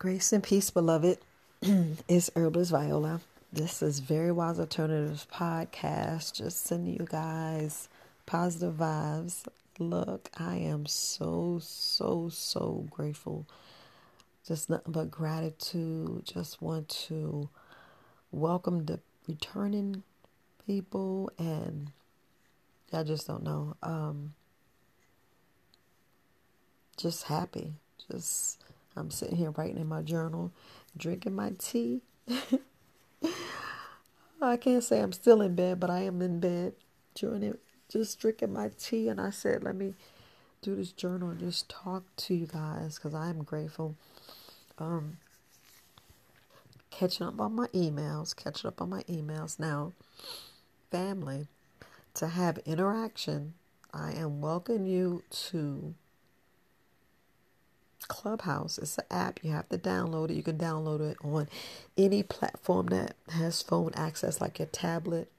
Grace and peace, beloved. it's Herbalist Viola. This is Very Wise Alternatives podcast. Just sending you guys positive vibes. Look, I am so, so, so grateful. Just nothing but gratitude. Just want to welcome the returning people and I just don't know. Um, just happy. Just I'm sitting here writing in my journal, drinking my tea. I can't say I'm still in bed, but I am in bed it, just drinking my tea. And I said, let me do this journal and just talk to you guys because I am grateful. Um, catching up on my emails, catching up on my emails now. Family, to have interaction, I am welcoming you to Clubhouse. It's an app. You have to download it. You can download it on any platform that has phone access, like your tablet.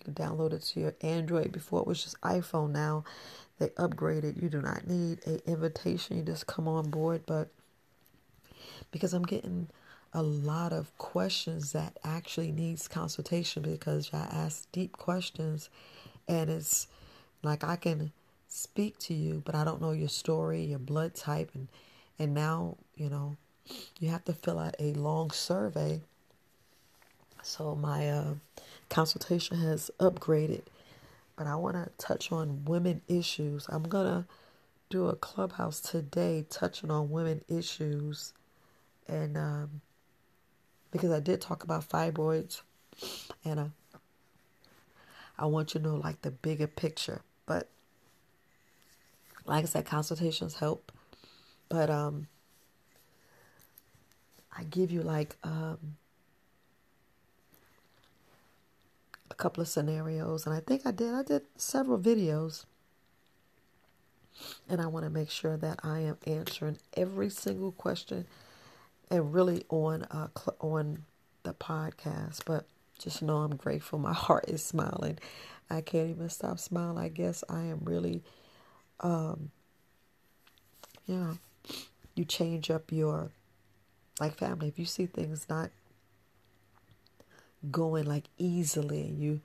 You can download it to your Android. Before it was just iPhone. Now they upgraded. You do not need an invitation. You just come on board. But because I'm getting a lot of questions that actually needs consultation because I ask deep questions and it's like I can speak to you, but I don't know your story, your blood type, and and now, you know, you have to fill out a long survey. So my uh, consultation has upgraded, but I want to touch on women issues. I'm going to do a clubhouse today touching on women issues. And um, because I did talk about fibroids, and uh, I want you to know like the bigger picture. But like I said, consultations help but um, I give you like um, a couple of scenarios, and I think I did. I did several videos, and I want to make sure that I am answering every single question, and really on uh, cl- on the podcast. But just know I'm grateful. My heart is smiling. I can't even stop smiling. I guess I am really, um, yeah you change up your like family. If you see things not going like easily you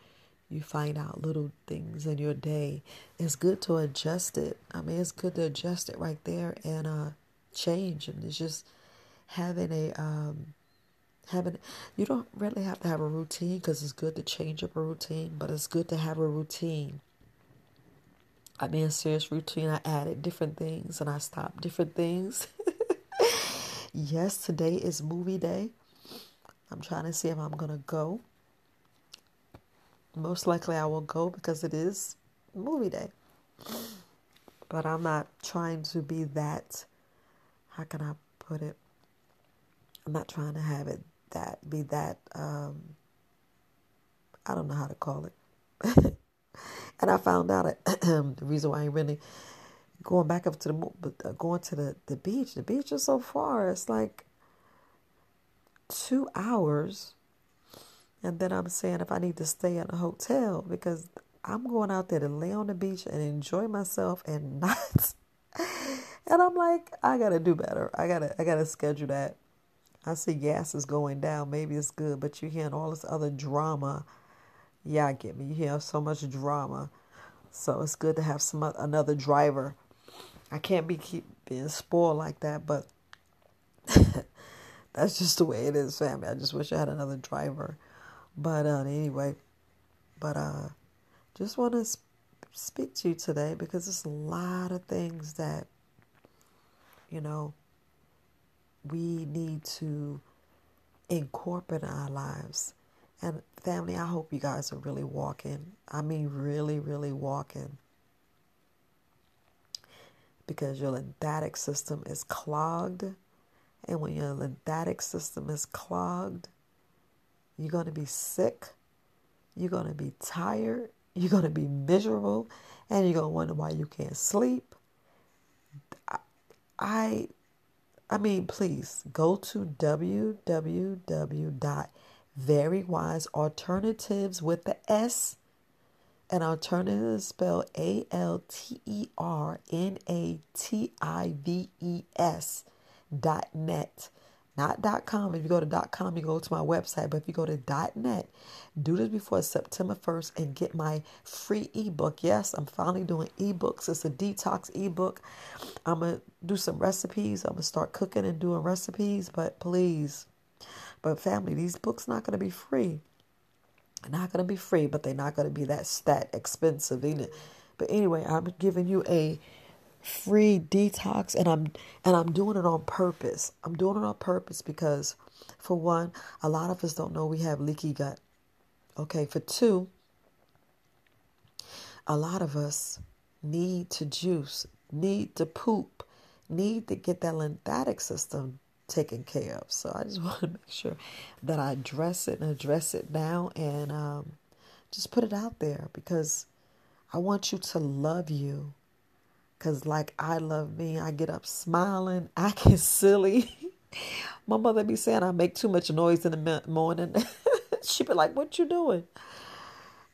you find out little things in your day it's good to adjust it. I mean it's good to adjust it right there and uh change. And it's just having a um having you don't really have to have a routine because it's good to change up a routine but it's good to have a routine I mean, serious routine. I added different things and I stopped different things. yes, today is movie day. I'm trying to see if I'm going to go. Most likely I will go because it is movie day. But I'm not trying to be that, how can I put it? I'm not trying to have it that, be that, um, I don't know how to call it. And I found out the reason why I ain't really going back up to the uh, going to the, the beach. The beach is so far. It's like two hours. And then I'm saying if I need to stay in a hotel because I'm going out there to lay on the beach and enjoy myself and not. and I'm like, I gotta do better. I gotta I gotta schedule that. I see gas is going down. Maybe it's good, but you're hearing all this other drama yeah, I get me. You hear so much drama, so it's good to have some another driver. I can't be keep being spoiled like that, but that's just the way it is, family. I just wish I had another driver. But uh, anyway, but uh, just want to sp- speak to you today because there's a lot of things that you know we need to incorporate in our lives and family, I hope you guys are really walking. I mean, really, really walking. Because your lymphatic system is clogged. And when your lymphatic system is clogged, you're going to be sick. You're going to be tired. You're going to be miserable. And you're going to wonder why you can't sleep. I, I mean, please go to www very Wise Alternatives with the S. And alternative is spelled A L T E R N A T I V E S dot net. not dot .com. If you go to dot .com, you go to my website. But if you go to dot .net, do this before September 1st and get my free ebook. Yes, I'm finally doing ebooks. It's a detox ebook. I'm going to do some recipes. I'm going to start cooking and doing recipes. But please, but family, these books not going to be free. They're not going to be free, but they're not going to be that stat expensive, either. But anyway, I'm giving you a free detox and I'm and I'm doing it on purpose. I'm doing it on purpose because for one, a lot of us don't know we have leaky gut. Okay, for two, a lot of us need to juice, need to poop, need to get that lymphatic system taken care of. So I just want to make sure that I address it and address it now and um, just put it out there because I want you to love you Cause like I love me, I get up smiling, acting silly. My mother be saying I make too much noise in the morning. she be like, "What you doing?"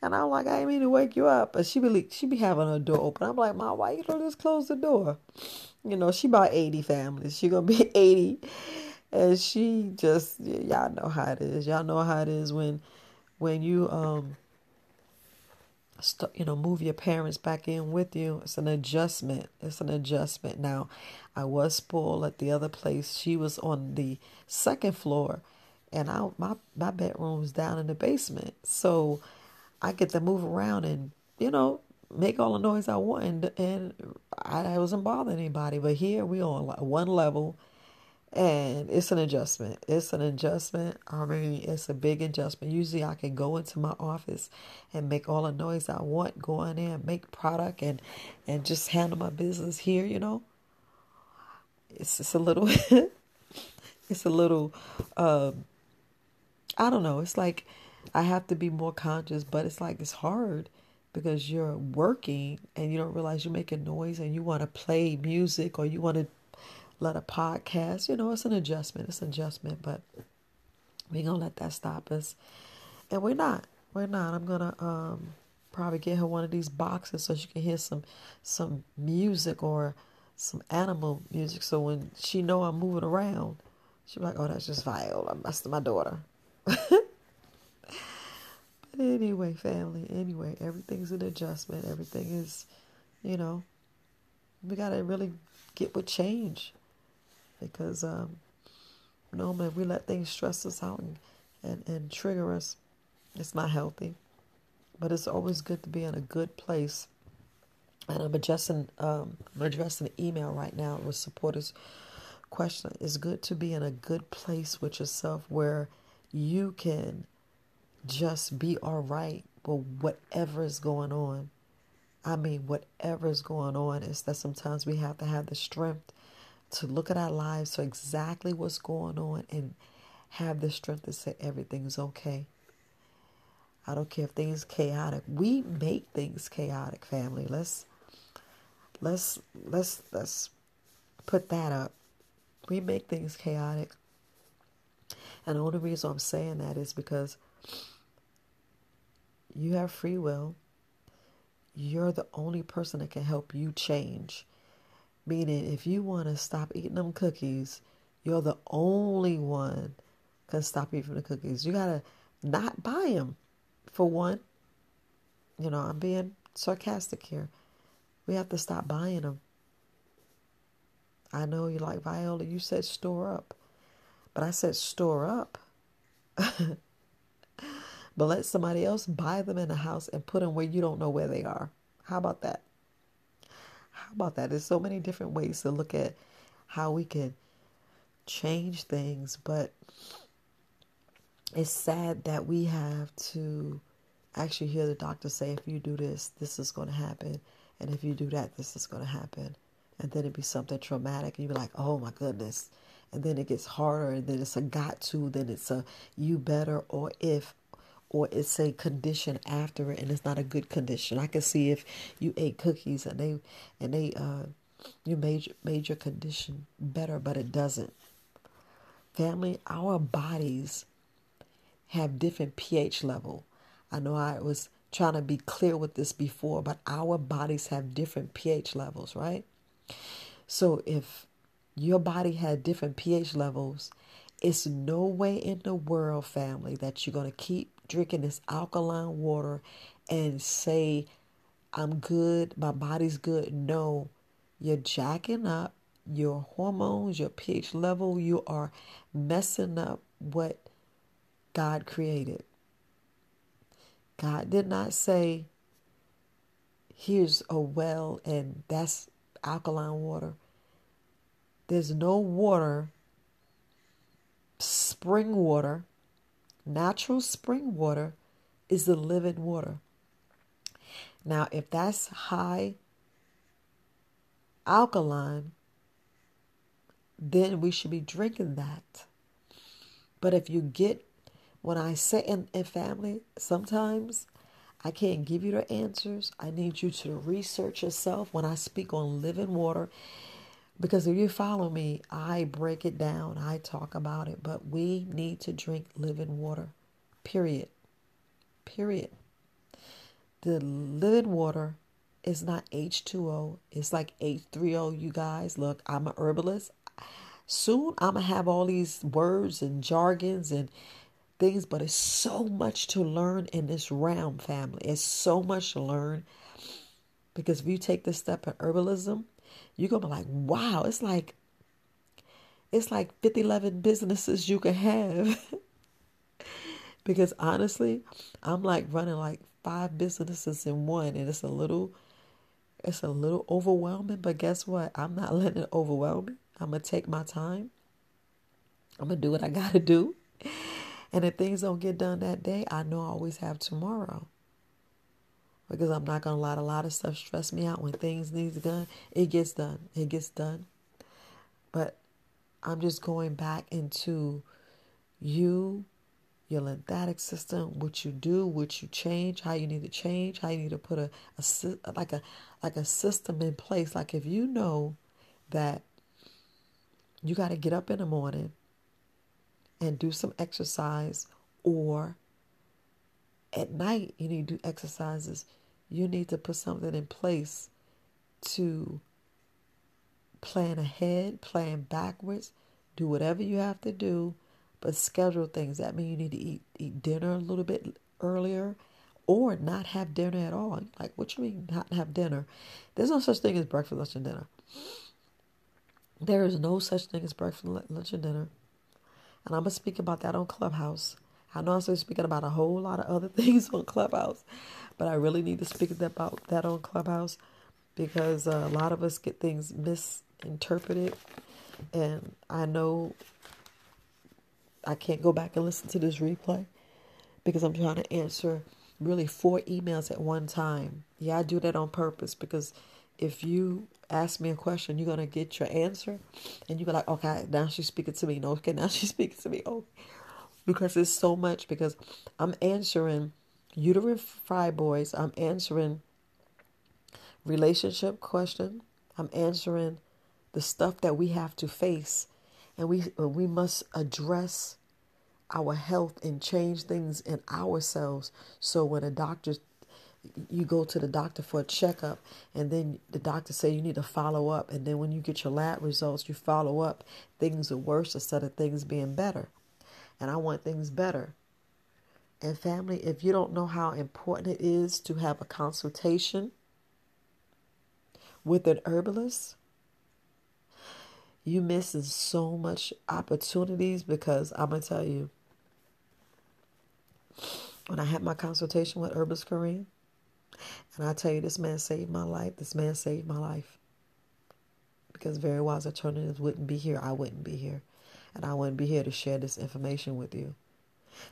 And I'm like, "I ain't mean to wake you up." But she be she be having her door open. I'm like, "Mom, why you don't just close the door?" You know, she about eighty families. She gonna be eighty, and she just y'all know how it is. Y'all know how it is when when you um you know move your parents back in with you it's an adjustment it's an adjustment now i was spoiled at the other place she was on the second floor and I, my my bedroom was down in the basement so i get to move around and you know make all the noise i want and, and I, I wasn't bothering anybody but here we on one level and it's an adjustment. It's an adjustment. I mean, it's a big adjustment. Usually, I can go into my office and make all the noise I want, go in there and make product and and just handle my business here. You know, it's just a little. it's a little. Um, I don't know. It's like I have to be more conscious, but it's like it's hard because you're working and you don't realize you're making noise and you want to play music or you want to let a podcast. You know, it's an adjustment. It's an adjustment, but we're gonna let that stop us. And we're not. We're not. I'm gonna um probably get her one of these boxes so she can hear some some music or some animal music. So when she know I'm moving around, be like, "Oh, that's just Viola. That's my daughter." anyway, family. Anyway, everything's an adjustment. Everything is, you know, we gotta really get with change because um, normally we let things stress us out and, and, and trigger us. It's not healthy, but it's always good to be in a good place. And I'm addressing um, I'm addressing email right now with supporters question. It's good to be in a good place with yourself where you can just be all right with whatever is going on. I mean, whatever is going on is that sometimes we have to have the strength to look at our lives to exactly what's going on and have the strength to say everything's okay. I don't care if things chaotic. We make things chaotic, family. Let's let's let's let's put that up. We make things chaotic. And the only reason I'm saying that is because you have free will. You're the only person that can help you change. Meaning, if you want to stop eating them cookies, you're the only one can stop eating the cookies. You gotta not buy them, for one. You know, I'm being sarcastic here. We have to stop buying them. I know you like Viola. You said store up, but I said store up. but let somebody else buy them in the house and put them where you don't know where they are. How about that? How about that? There's so many different ways to look at how we can change things, but it's sad that we have to actually hear the doctor say, if you do this, this is going to happen. And if you do that, this is going to happen. And then it be something traumatic, and you be like, oh my goodness. And then it gets harder, and then it's a got to, then it's a you better, or if or it's a condition after it and it's not a good condition. I can see if you ate cookies and they and they uh you made made your condition better, but it doesn't. Family, our bodies have different pH level. I know I was trying to be clear with this before, but our bodies have different pH levels, right? So if your body had different pH levels It's no way in the world, family, that you're going to keep drinking this alkaline water and say, I'm good, my body's good. No, you're jacking up your hormones, your pH level. You are messing up what God created. God did not say, here's a well and that's alkaline water. There's no water, spring water, natural spring water is the living water. Now, if that's high alkaline, then we should be drinking that. But if you get, when I say in, in family, sometimes I can't give you the answers. I need you to research yourself when I speak on living water. Because if you follow me, I break it down, I talk about it. But we need to drink living water, period. Period. The living water is not H2O, it's like H3O, you guys. Look, I'm a herbalist. Soon I'm going to have all these words and jargons and things, but it's so much to learn in this realm, family. It's so much to learn because if you take the step in herbalism, you're gonna be like, wow, it's like it's like 50, 11 businesses you can have. because honestly, I'm like running like five businesses in one, and it's a little it's a little overwhelming, but guess what? I'm not letting it overwhelm me. I'm gonna take my time. I'm gonna do what I gotta do. And if things don't get done that day, I know I always have tomorrow. Because I'm not gonna let a lot of stuff stress me out when things need done. It gets done. It gets done. But I'm just going back into you, your lymphatic system, what you do, what you change, how you need to change, how you need to put a, a like a like a system in place. Like if you know that you got to get up in the morning and do some exercise or at night you need to do exercises. You need to put something in place to plan ahead plan backwards do whatever you have to do but schedule things. That means you need to eat eat dinner a little bit earlier or not have dinner at all. Like what you mean not have dinner? There's no such thing as breakfast lunch and dinner. There is no such thing as breakfast lunch and dinner. And I'm going to speak about that on Clubhouse. I know I'm speaking about a whole lot of other things on Clubhouse, but I really need to speak about that on Clubhouse because uh, a lot of us get things misinterpreted. And I know I can't go back and listen to this replay because I'm trying to answer really four emails at one time. Yeah, I do that on purpose because if you ask me a question, you're gonna get your answer, and you be like, okay, now she's speaking to me. No, okay, now she's speaking to me. Oh, because it's so much. Because I'm answering uterine fibroids. I'm answering relationship question. I'm answering the stuff that we have to face, and we uh, we must address our health and change things in ourselves. So when a doctor you go to the doctor for a checkup and then the doctor say you need to follow up and then when you get your lab results you follow up things are worse instead of things being better and i want things better and family if you don't know how important it is to have a consultation with an herbalist you missing so much opportunities because i'm gonna tell you when i had my consultation with herbalist Kareem, and I tell you, this man saved my life. This man saved my life. Because Very Wise Alternatives wouldn't be here. I wouldn't be here. And I wouldn't be here to share this information with you.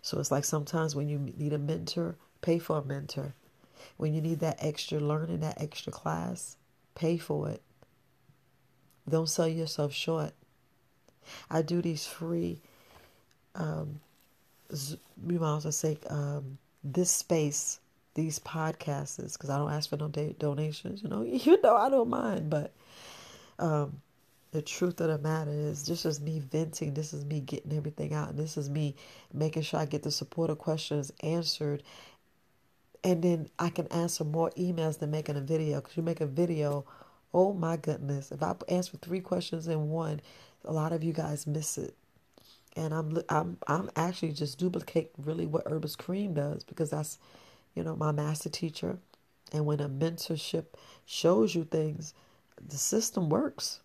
So it's like sometimes when you need a mentor, pay for a mentor. When you need that extra learning, that extra class, pay for it. Don't sell yourself short. I do these free, um, you might well say, um, this space these podcasts because I don't ask for no donations. You know, you know I don't mind, but um, the truth of the matter is, this is me venting. This is me getting everything out, and this is me making sure I get the supporter questions answered. And then I can answer more emails than making a video. Because you make a video, oh my goodness! If I answer three questions in one, a lot of you guys miss it. and I'm I'm I'm actually just duplicate really what Herbis Kareem does because that's you know my master teacher, and when a mentorship shows you things, the system works.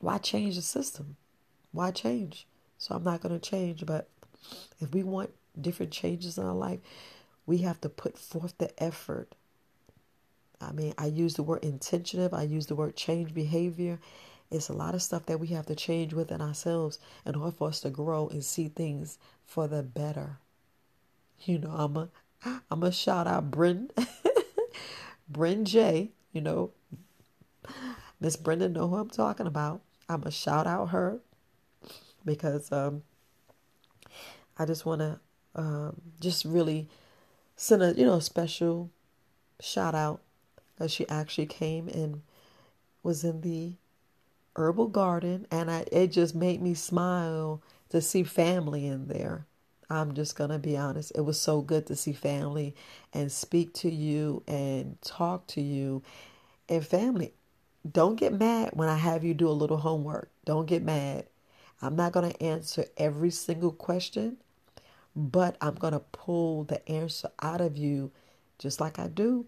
Why change the system? Why change? So I'm not going to change, but if we want different changes in our life, we have to put forth the effort. I mean, I use the word intentional, I use the word change behavior. It's a lot of stuff that we have to change within ourselves in order for us to grow and see things for the better. You know, I'm a I'm a shout out Bryn Bryn J, you know. Miss Brenda know who I'm talking about. I'm a shout out her because um I just want to um, just really send a you know special shout out that she actually came and was in the herbal garden. And I, it just made me smile to see family in there. I'm just going to be honest. It was so good to see family and speak to you and talk to you and family don't get mad when i have you do a little homework don't get mad i'm not going to answer every single question but I'm going to pull the answer out of you just like I do.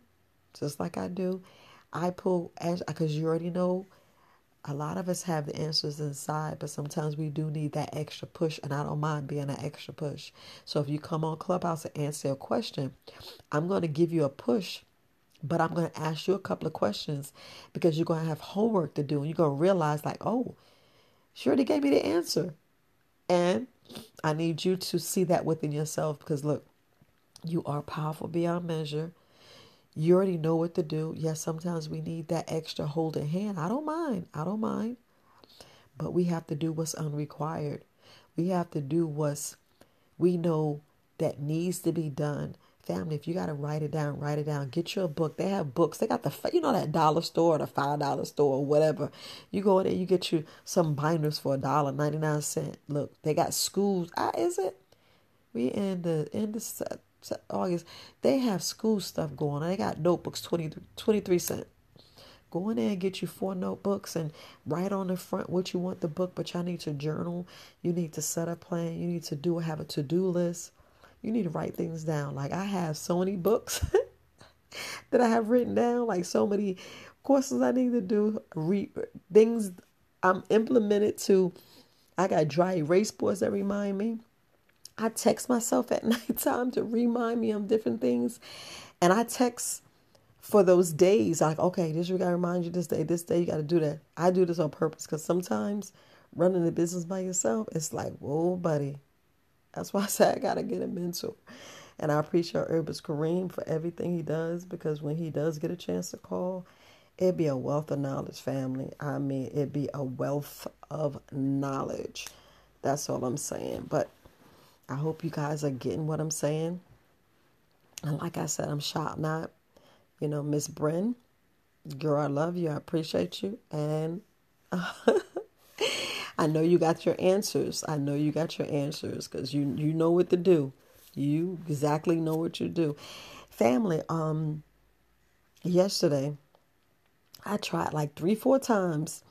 Just like I do. I pull, as, because you already know a lot of us have the answers inside, but sometimes we do need that extra push, and I don't mind being an extra push. So if you come on Clubhouse and answer a question, I'm going to give you a push, but I'm going to ask you a couple of questions because you're going to have homework to do, and you're going to realize, like, oh, sure, they gave me the answer. And I need you to see that within yourself because look, you are powerful beyond measure. You already know what to do. Yes, sometimes we need that extra holding hand. I don't mind. I don't mind. But we have to do what's unrequired. We have to do what's we know that needs to be done family, if you got to write it down, write it down. Get your book. They have books. They got the, you know, that dollar store or the five dollar store or whatever. You go in there, you get you some binders for a dollar ninety nine cent. Look, they got schools. Ah, is it? We in the in the August. They have school stuff going on. They got notebooks 20, 23 cent. Go in there and get you four notebooks and write on the front what you want the book, but y'all need to journal. You need to set a plan. You need to do have a to do list. You need to write things down. Like I have so many books that I have written down, like so many courses I need to do, re- things I'm implemented to. I got dry erase boards that remind me. I text myself at nighttime to remind me of different things. And I text for those days, like, okay, this you gotta remind you this day, this day you gotta do that. I do this on purpose because sometimes running the business by yourself, it's like, whoa, buddy, that's why I say I gotta get a mentor. And I appreciate Herbis Kareem for everything he does because when he does get a chance to call, it'd be a wealth of knowledge, family. I mean, it'd be a wealth of knowledge. That's all I'm saying. But I hope you guys are getting what I'm saying. And like I said, I'm shouting out, you know, Miss Bryn. Girl, I love you. I appreciate you. And I know you got your answers. I know you got your answers because you you know what to do. You exactly know what to do. Family, um, yesterday I tried like three, four times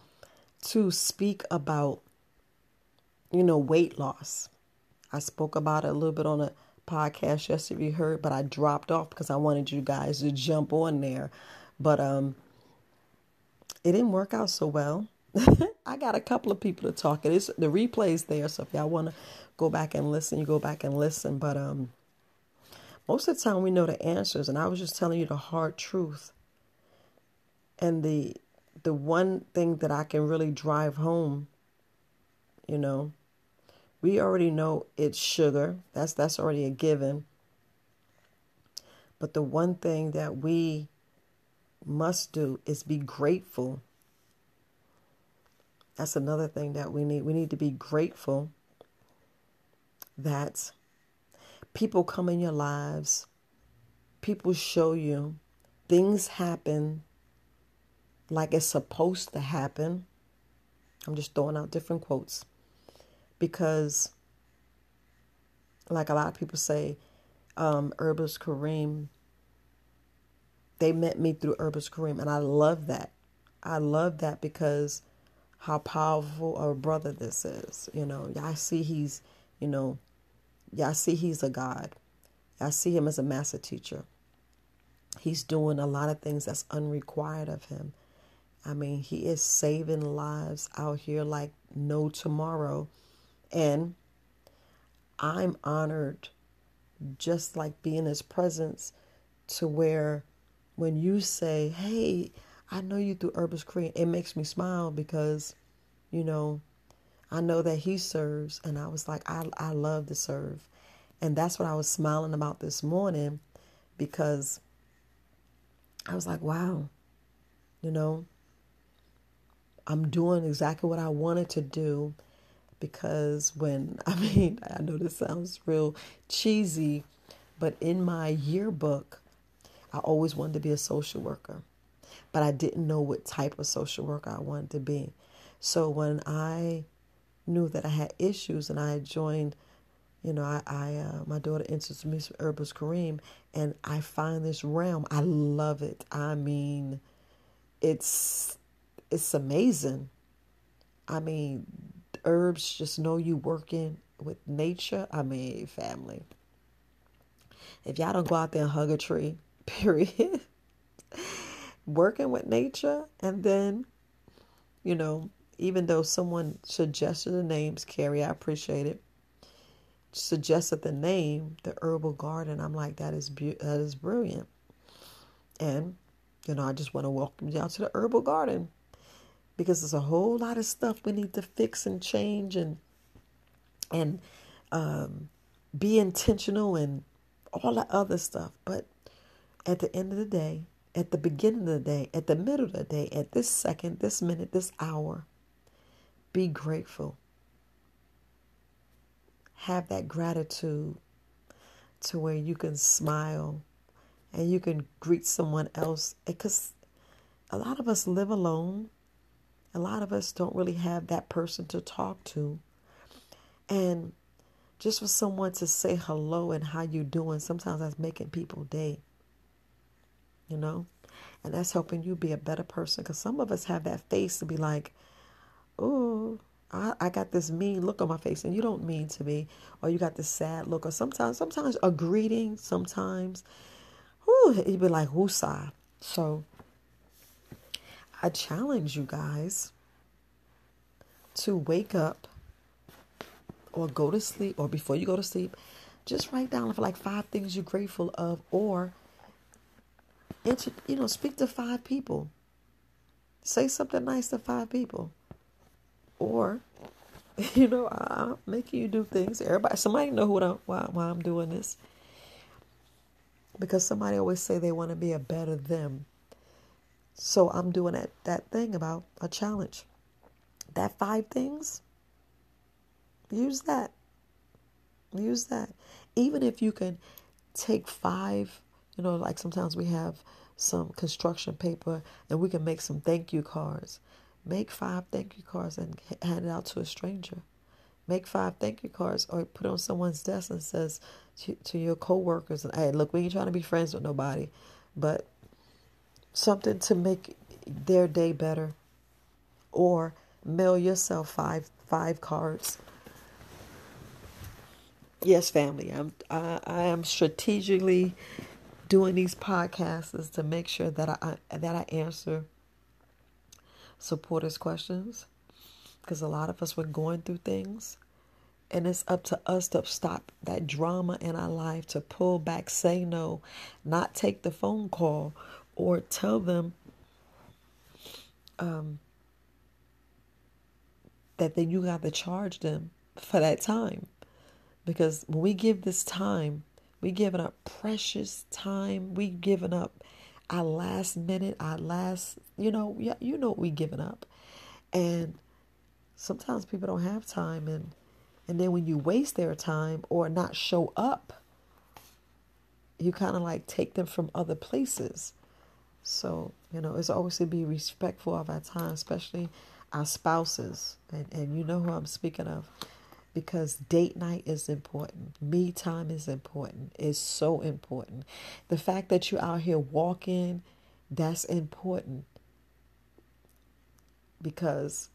to speak about, you know, weight loss. I spoke about it a little bit on a podcast yesterday you heard, but I dropped off because I wanted you guys to jump on there. But um it didn't work out so well. I got a couple of people to talk. It is the replay's there, so if y'all want to go back and listen, you go back and listen. But um, most of the time we know the answers, and I was just telling you the hard truth. And the the one thing that I can really drive home, you know, we already know it's sugar. That's that's already a given. But the one thing that we must do is be grateful that's another thing that we need. We need to be grateful that people come in your lives, people show you, things happen like it's supposed to happen. I'm just throwing out different quotes because, like a lot of people say, um, Herbis Kareem, they met me through Herbis Kareem, and I love that. I love that because how powerful a brother this is. You know, y'all see he's, you know, y'all see he's a God. I see him as a master teacher. He's doing a lot of things that's unrequired of him. I mean, he is saving lives out here like no tomorrow. And I'm honored just like being in his presence to where when you say, Hey, I know you through Herbals Kareem, it makes me smile because, you know, I know that he serves and I was like, I, I love to serve. And that's what I was smiling about this morning because I was like, wow, you know, I'm doing exactly what I wanted to do because when, I mean, I know this sounds real cheesy, but in my yearbook, I always wanted to be a social worker, but I didn't know what type of social worker I wanted to be. So when I knew that I had issues and I joined, you know, I, I uh, my daughter introduced me to Herbals Kareem, and I find this realm. I love it. I mean, it's it's amazing. I mean, herbs just know you working with nature. I mean, family. If y'all don't go out there and hug a tree, period. Working with nature, and then, you know, even though someone suggested the names, Carrie, I appreciate it. Suggested the name, the herbal garden. I'm like, that is be- that is brilliant. And you know, I just want to welcome you out to the herbal garden because there's a whole lot of stuff we need to fix and change and and um, be intentional and all that other stuff. But at the end of the day, at the beginning of the day, at the middle of the day, at this second, this minute, this hour, be grateful. Have that gratitude to where you can smile and you can greet someone else because a lot of us live alone a lot of us don't really have that person to talk to. And just for someone to say hello and how you doing, sometimes that's making people day. You know? And that's helping you be a better person. Because some of us have that face to be like, oh, I, I got this mean look on my face and you don't mean to me. Or you got this sad look. Or sometimes, sometimes a greeting, sometimes, whoo, you'd be like, woosah. So I challenge you guys to wake up or go to sleep or before you go to sleep, just write down for like five things you're grateful of or you know, speak to five people. Say something nice to five people. Or, you know, I'm making you do things. Everybody, somebody know what I'm, why, why I'm doing this. Because somebody always say they want to be a better them. So I'm doing that, that thing about a challenge. That five things, use that. Use that. Even if you can take five, you know, like sometimes we have some construction paper and we can make some thank you cards. Make five thank you cards and hand it out to a stranger. Make five thank you cards or put on someone's desk and says to, to your coworkers, "Hey, look, we ain't trying to be friends with nobody, but something to make their day better or mail yourself five five cards yes family i'm i, I am strategically doing these podcasts is to make sure that i that i answer supporters questions because a lot of us were going through things and it's up to us to stop that drama in our life to pull back say no not take the phone call or tell them um, that then you got to charge them for that time. Because when we give this time, we giving up precious time. We giving up our last minute, our last, you know, you know what we giving up. And sometimes people don't have time and and then when you waste their time or not show up, you kind of like take them from other places. So, you know, it's always to be respectful of our time, especially our spouses. And, and you know who I'm speaking of. Because date night is important. Me time is important. It's so important. The fact that you're out here walking, that's important. Because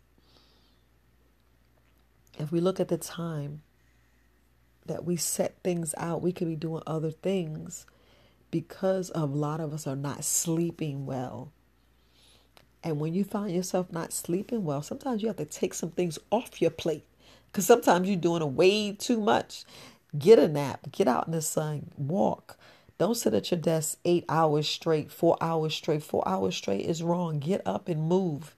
if we look at the time that we set things out, we could be doing other things because a lot of us are not sleeping well. And when you find yourself not sleeping well, sometimes you have to take some things off your plate because sometimes you're doing way too much. Get a nap, get out in the sun, walk. Don't sit at your desk eight hours straight, four hours straight. Four hours straight is wrong. Get up and move.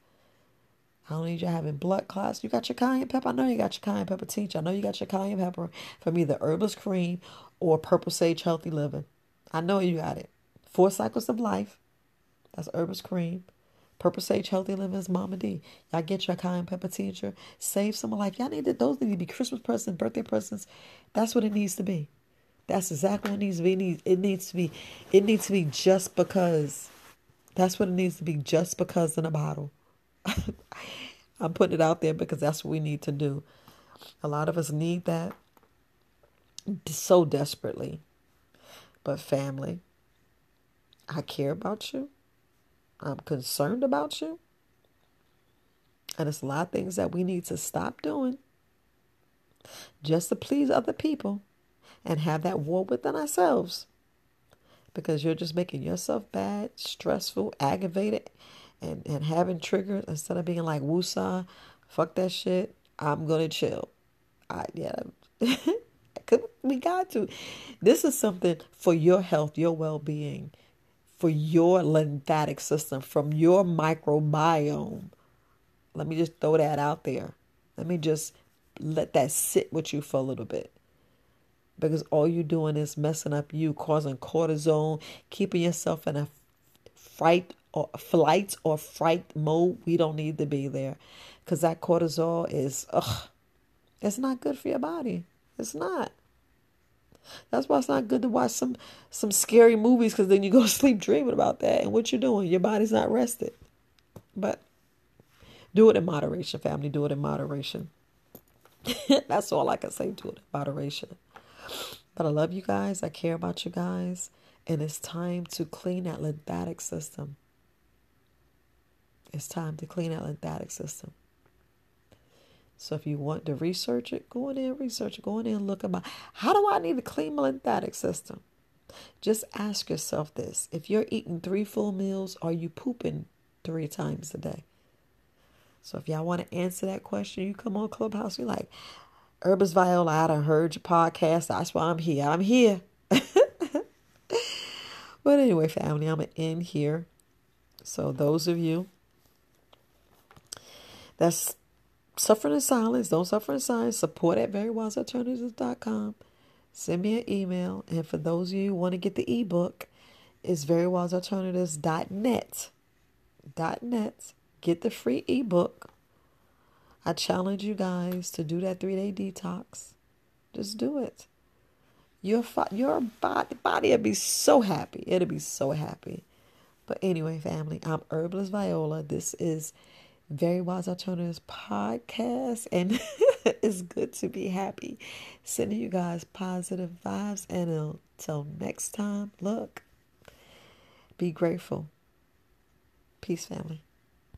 I don't need you having blood clots. You got your cayenne pepper. I know you got your cayenne pepper tincture. I know you got your cayenne pepper from either Herbalist Kareem or Purple Sage Healthy Living. I know you got it. Four Cycles of Life. That's Herbalist Kareem. Purple Sage Healthy Living is Mama D. Y'all get your cayenne pepper tincture. Save some life. Y'all need to, those need to be Christmas presents, birthday presents. That's what it needs to be. That's exactly what it needs to be. It needs, it needs to be. It needs to be just because. That's what it needs to be. Just because in a bottle. I'm putting it out there because that's what we need to do. A lot of us need that so desperately. But family, I care about you. I'm concerned about you. And it's a lot of things that we need to stop doing just to please other people and have that war within ourselves. Because you're just making yourself bad, stressful, aggravated, and, and having triggers instead of being like woosah, fuck that shit. I'm gonna chill. I yeah, we got to. This is something for your health, your well being, for your lymphatic system, from your microbiome. Let me just throw that out there. Let me just let that sit with you for a little bit. Because all you're doing is messing up you, causing cortisol, keeping yourself in a fright or flight or fright mode, we don't need to be there. Because that cortisol is, ugh, it's not good for your body. It's not. That's why it's not good to watch some some scary movies because then you go to sleep dreaming about that. And what you're doing, your body's not rested. But do it in moderation, family. Do it in moderation. That's all I can say. Do it in moderation. But I love you guys. I care about you guys. And it's time to clean that lymphatic system. It's time to clean that lymphatic system. So if you want to research it, go in and research. Go in and look about how do I need to clean my lymphatic system? Just ask yourself this. If you're eating three full meals, are you pooping three times a day? So if y'all want to answer that question, you come on Clubhouse. You're like, Herbalist Viola, I done heard your podcast. That's why I'm here. I'm here. but anyway, family, I'm going to end here. So those of you that's suffering in silence, don't suffer in silence, support at verywisealternatives.com. Send me an email. And for those of you who want to get the ebook, it's verywisealternatives.net. .net. Get the free ebook. I challenge you guys to do that three day detox. Just do it. Your your body body will be so happy. It'll be so happy. But anyway, family, I'm Herbalist Viola. This is very Wise Alternatives podcast, and it's good to be happy. Sending you guys positive vibes, and until next time, look, be grateful. Peace, family.